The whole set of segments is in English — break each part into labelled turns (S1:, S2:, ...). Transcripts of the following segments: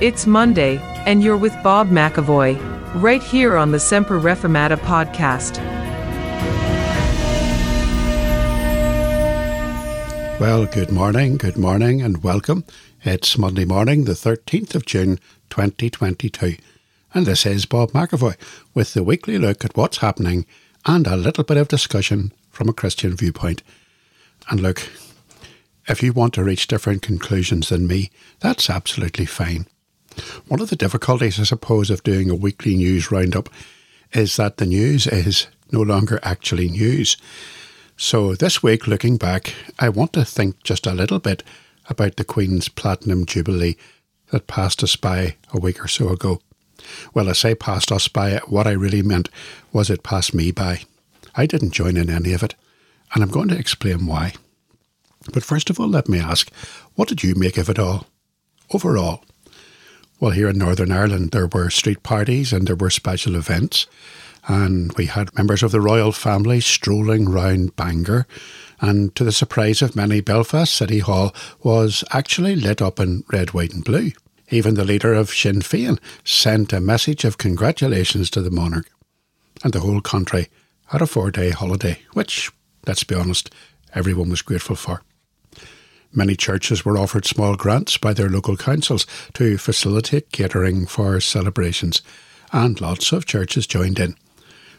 S1: It's Monday, and you're with Bob McAvoy, right here on the Semper Reformata podcast.
S2: Well, good morning, good morning, and welcome. It's Monday morning, the 13th of June, 2022. And this is Bob McAvoy with the weekly look at what's happening and a little bit of discussion from a Christian viewpoint. And look, if you want to reach different conclusions than me, that's absolutely fine. One of the difficulties, I suppose, of doing a weekly news roundup is that the news is no longer actually news. So, this week, looking back, I want to think just a little bit about the Queen's Platinum Jubilee that passed us by a week or so ago. Well, I say passed us by, what I really meant was it passed me by. I didn't join in any of it, and I'm going to explain why. But first of all, let me ask, what did you make of it all? Overall, well, here in Northern Ireland, there were street parties and there were special events. And we had members of the royal family strolling round Bangor. And to the surprise of many, Belfast City Hall was actually lit up in red, white, and blue. Even the leader of Sinn Féin sent a message of congratulations to the monarch. And the whole country had a four day holiday, which, let's be honest, everyone was grateful for. Many churches were offered small grants by their local councils to facilitate catering for celebrations, and lots of churches joined in.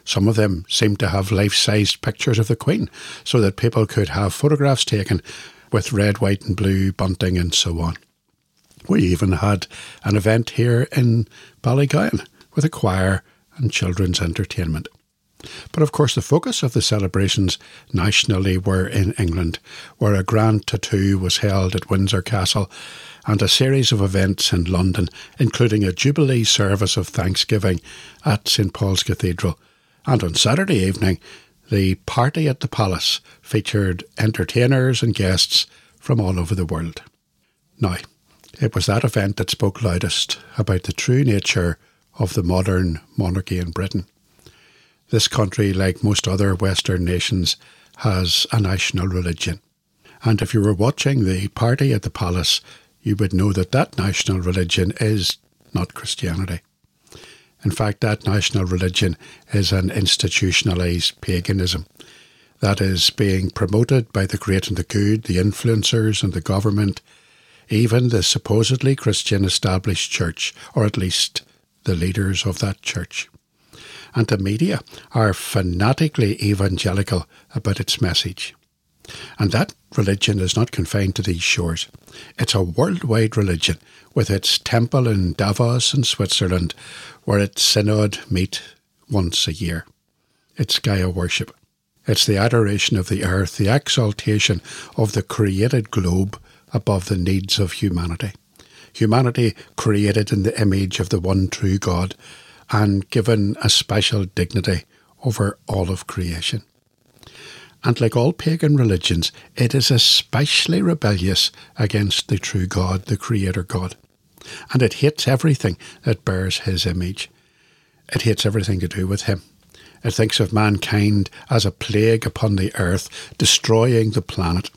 S2: Some of them seemed to have life sized pictures of the Queen so that people could have photographs taken with red, white, and blue bunting and so on. We even had an event here in Ballygowan with a choir and children's entertainment. But of course, the focus of the celebrations nationally were in England, where a grand tattoo was held at Windsor Castle and a series of events in London, including a Jubilee service of Thanksgiving at St Paul's Cathedral. And on Saturday evening, the party at the palace featured entertainers and guests from all over the world. Now, it was that event that spoke loudest about the true nature of the modern monarchy in Britain. This country, like most other Western nations, has a national religion. And if you were watching the party at the palace, you would know that that national religion is not Christianity. In fact, that national religion is an institutionalized paganism that is being promoted by the great and the good, the influencers and the government, even the supposedly Christian established church, or at least the leaders of that church and the media are fanatically evangelical about its message. And that religion is not confined to these shores. It's a worldwide religion with its temple in Davos in Switzerland, where its synod meet once a year. It's Gaia worship. It's the adoration of the earth, the exaltation of the created globe above the needs of humanity. Humanity created in the image of the one true God, and given a special dignity over all of creation. And like all pagan religions, it is especially rebellious against the true God, the Creator God. And it hates everything that bears His image. It hates everything to do with Him. It thinks of mankind as a plague upon the earth, destroying the planet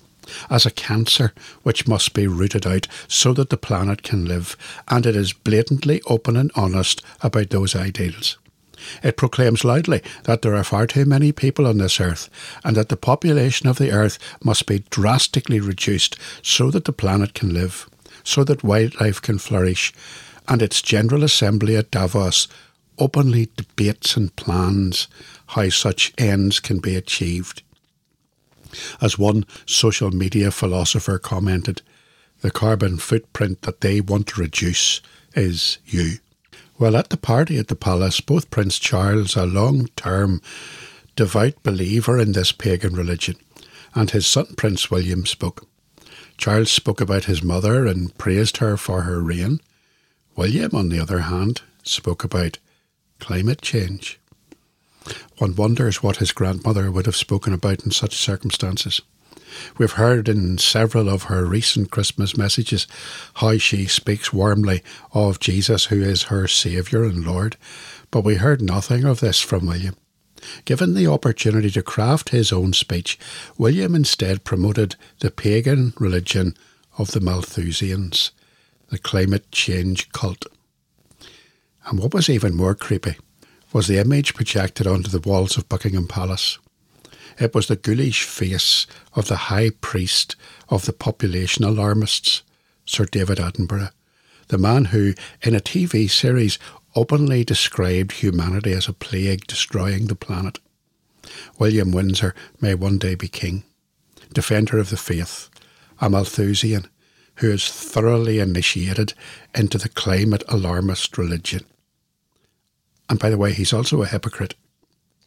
S2: as a cancer which must be rooted out so that the planet can live, and it is blatantly open and honest about those ideals. It proclaims loudly that there are far too many people on this earth, and that the population of the earth must be drastically reduced so that the planet can live, so that wildlife can flourish, and its General Assembly at Davos openly debates and plans how such ends can be achieved. As one social media philosopher commented, the carbon footprint that they want to reduce is you. Well, at the party at the palace, both Prince Charles, a long term devout believer in this pagan religion, and his son Prince William spoke. Charles spoke about his mother and praised her for her reign. William, on the other hand, spoke about climate change. One wonders what his grandmother would have spoken about in such circumstances. We've heard in several of her recent Christmas messages how she speaks warmly of Jesus, who is her Saviour and Lord, but we heard nothing of this from William. Given the opportunity to craft his own speech, William instead promoted the pagan religion of the Malthusians, the climate change cult. And what was even more creepy was the image projected onto the walls of Buckingham Palace. It was the ghoulish face of the high priest of the population alarmists, Sir David Attenborough, the man who, in a TV series, openly described humanity as a plague destroying the planet. William Windsor may one day be king, defender of the faith, a Malthusian who is thoroughly initiated into the climate alarmist religion. And by the way, he's also a hypocrite.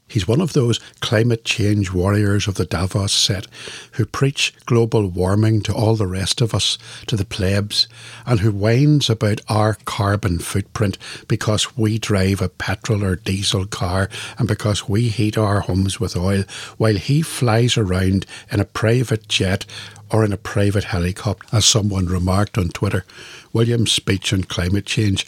S2: He's one of those climate change warriors of the Davos set who preach global warming to all the rest of us, to the plebs, and who whines about our carbon footprint because we drive a petrol or diesel car and because we heat our homes with oil, while he flies around in a private jet or in a private helicopter, as someone remarked on Twitter. William's speech on climate change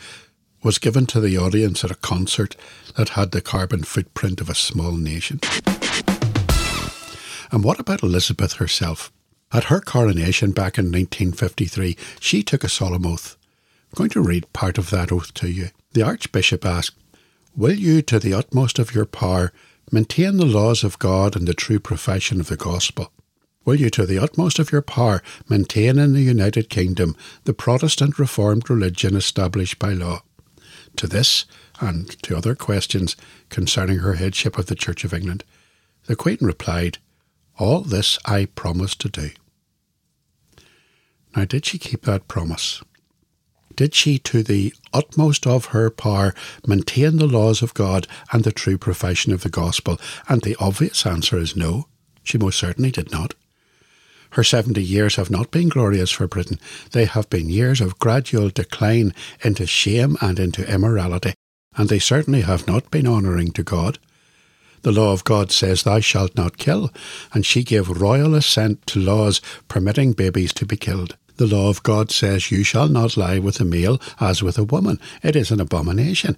S2: was given to the audience at a concert that had the carbon footprint of a small nation. And what about Elizabeth herself? At her coronation back in 1953, she took a solemn oath. I'm going to read part of that oath to you. The Archbishop asked, Will you, to the utmost of your power, maintain the laws of God and the true profession of the gospel? Will you, to the utmost of your power, maintain in the United Kingdom the Protestant Reformed religion established by law? To this and to other questions concerning her headship of the Church of England, the Queen replied, All this I promise to do. Now, did she keep that promise? Did she, to the utmost of her power, maintain the laws of God and the true profession of the gospel? And the obvious answer is no, she most certainly did not. Her 70 years have not been glorious for Britain. They have been years of gradual decline into shame and into immorality, and they certainly have not been honouring to God. The law of God says, Thou shalt not kill, and she gave royal assent to laws permitting babies to be killed. The law of God says, You shall not lie with a male as with a woman. It is an abomination.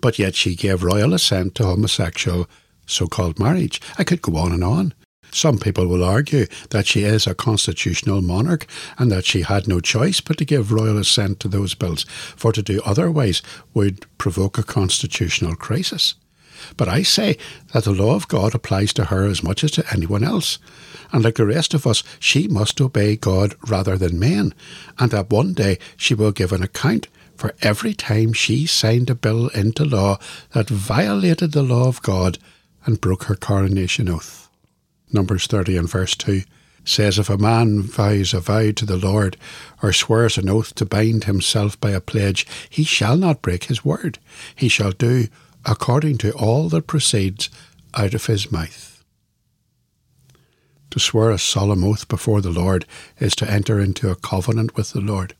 S2: But yet she gave royal assent to homosexual so called marriage. I could go on and on. Some people will argue that she is a constitutional monarch and that she had no choice but to give royal assent to those bills, for to do otherwise would provoke a constitutional crisis. But I say that the law of God applies to her as much as to anyone else. And like the rest of us, she must obey God rather than men, and that one day she will give an account for every time she signed a bill into law that violated the law of God and broke her coronation oath. Numbers 30 and verse 2 says, If a man vows a vow to the Lord, or swears an oath to bind himself by a pledge, he shall not break his word. He shall do according to all that proceeds out of his mouth. To swear a solemn oath before the Lord is to enter into a covenant with the Lord.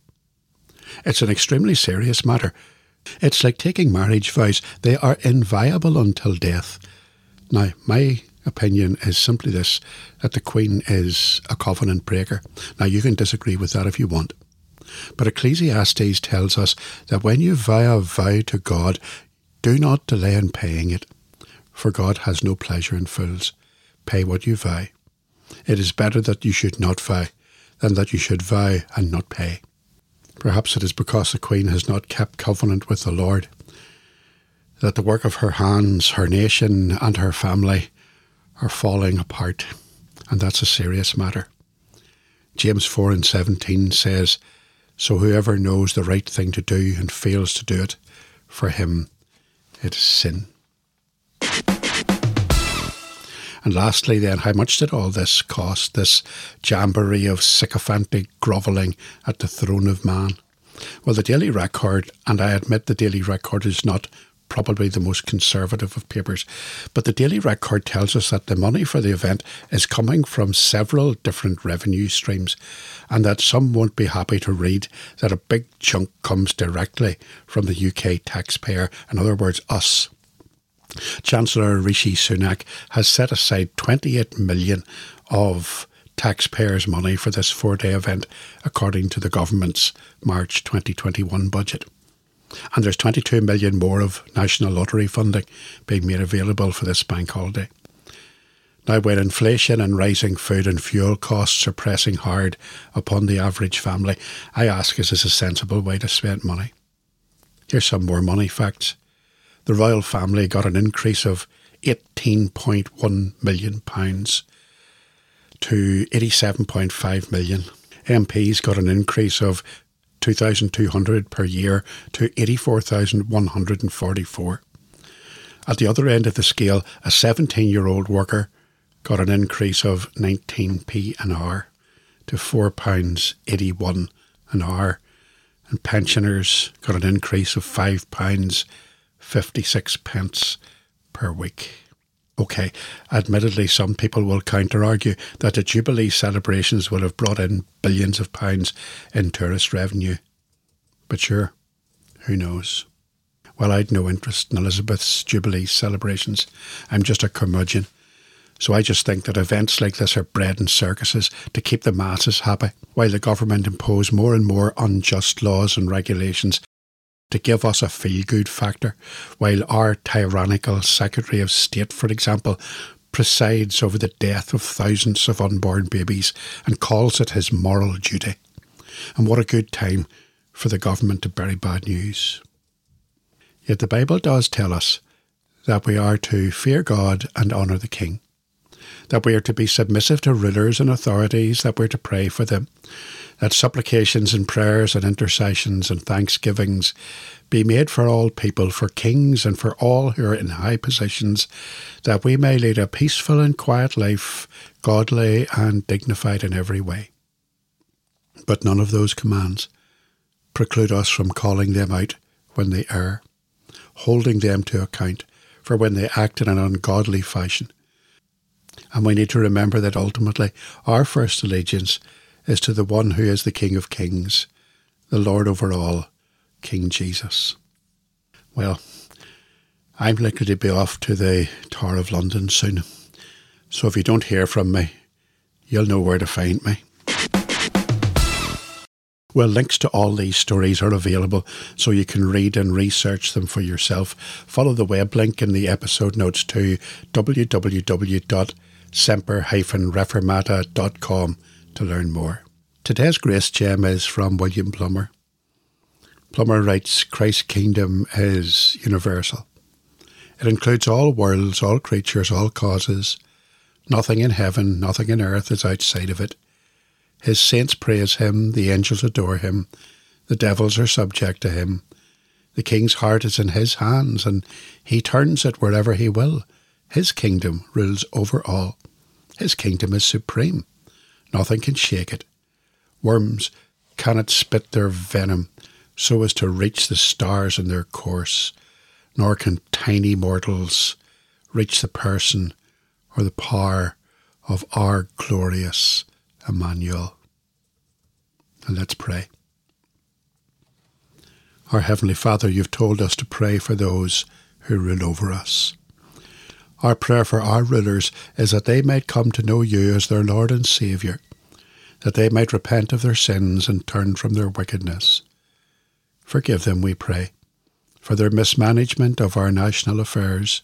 S2: It's an extremely serious matter. It's like taking marriage vows, they are inviolable until death. Now, my opinion is simply this that the Queen is a covenant breaker. Now, you can disagree with that if you want. But Ecclesiastes tells us that when you vow a vow to God, do not delay in paying it, for God has no pleasure in fools. Pay what you vow. It is better that you should not vow than that you should vow and not pay. Perhaps it is because the Queen has not kept covenant with the Lord that the work of her hands, her nation, and her family are falling apart, and that's a serious matter. James 4 and 17 says, So whoever knows the right thing to do and fails to do it, for him it is sin. And lastly, then, how much did all this cost, this jamboree of sycophantic grovelling at the throne of man? Well, the Daily Record, and I admit the Daily Record is not probably the most conservative of papers. But the Daily Record tells us that the money for the event is coming from several different revenue streams, and that some won't be happy to read that a big chunk comes directly from the UK taxpayer, in other words, us. Chancellor Rishi Sunak has set aside 28 million of taxpayers' money for this four day event, according to the government's March 2021 budget. And there's 22 million more of National Lottery funding being made available for this bank holiday. Now, when inflation and rising food and fuel costs are pressing hard upon the average family, I ask is this a sensible way to spend money? Here's some more money facts. The royal family got an increase of £18.1 million to £87.5 million. MPs got an increase of 2,200 per year to 84,144. At the other end of the scale, a 17 year old worker got an increase of 19p an hour to £4.81 an hour, and pensioners got an increase of £5.56 pence per week. Okay, admittedly, some people will counter argue that the Jubilee celebrations will have brought in billions of pounds in tourist revenue. But sure, who knows? Well, I'd no interest in Elizabeth's Jubilee celebrations. I'm just a curmudgeon. So I just think that events like this are bread and circuses to keep the masses happy, while the government impose more and more unjust laws and regulations to give us a feel good factor, while our tyrannical Secretary of State, for example, presides over the death of thousands of unborn babies and calls it his moral duty. And what a good time for the government to bury bad news. Yet the Bible does tell us that we are to fear God and honour the King, that we are to be submissive to rulers and authorities, that we're to pray for them, that supplications and prayers and intercessions and thanksgivings be made for all people, for kings and for all who are in high positions, that we may lead a peaceful and quiet life, godly and dignified in every way. But none of those commands preclude us from calling them out when they err, holding them to account for when they act in an ungodly fashion. And we need to remember that ultimately our first allegiance is to the one who is the King of Kings, the Lord over all, King Jesus. Well, I'm likely to be off to the Tower of London soon, so if you don't hear from me, you'll know where to find me. Well, links to all these stories are available so you can read and research them for yourself. Follow the web link in the episode notes to www.semper-reformata.com to learn more. Today's grace gem is from William Plumer. Plumer writes Christ's kingdom is universal. It includes all worlds, all creatures, all causes. Nothing in heaven, nothing in earth is outside of it. His saints praise him, the angels adore him, the devils are subject to him. The king's heart is in his hands, and he turns it wherever he will. His kingdom rules over all. His kingdom is supreme. Nothing can shake it. Worms cannot spit their venom so as to reach the stars in their course, nor can tiny mortals reach the person or the power of our glorious Emmanuel. And let's pray. Our Heavenly Father, you've told us to pray for those who rule over us. Our prayer for our rulers is that they might come to know you as their Lord and Saviour, that they might repent of their sins and turn from their wickedness. Forgive them, we pray, for their mismanagement of our national affairs,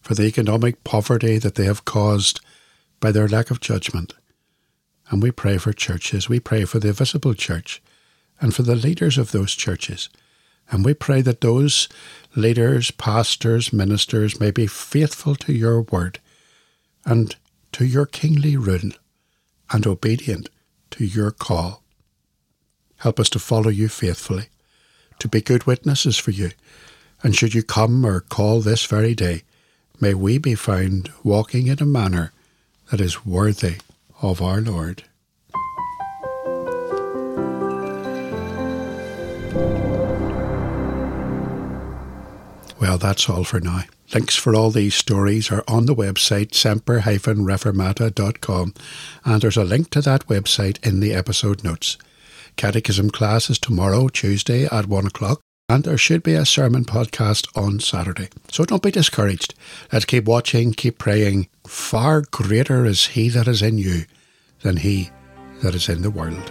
S2: for the economic poverty that they have caused by their lack of judgment. And we pray for churches, we pray for the visible church, and for the leaders of those churches. And we pray that those leaders, pastors, ministers may be faithful to your word and to your kingly rule and obedient to your call. Help us to follow you faithfully, to be good witnesses for you. And should you come or call this very day, may we be found walking in a manner that is worthy of our Lord. Well, that's all for now. Links for all these stories are on the website semper-reformata.com and there's a link to that website in the episode notes. Catechism class is tomorrow, Tuesday at 1 o'clock, and there should be a sermon podcast on Saturday. So don't be discouraged. Let's keep watching, keep praying. Far greater is He that is in you than He that is in the world.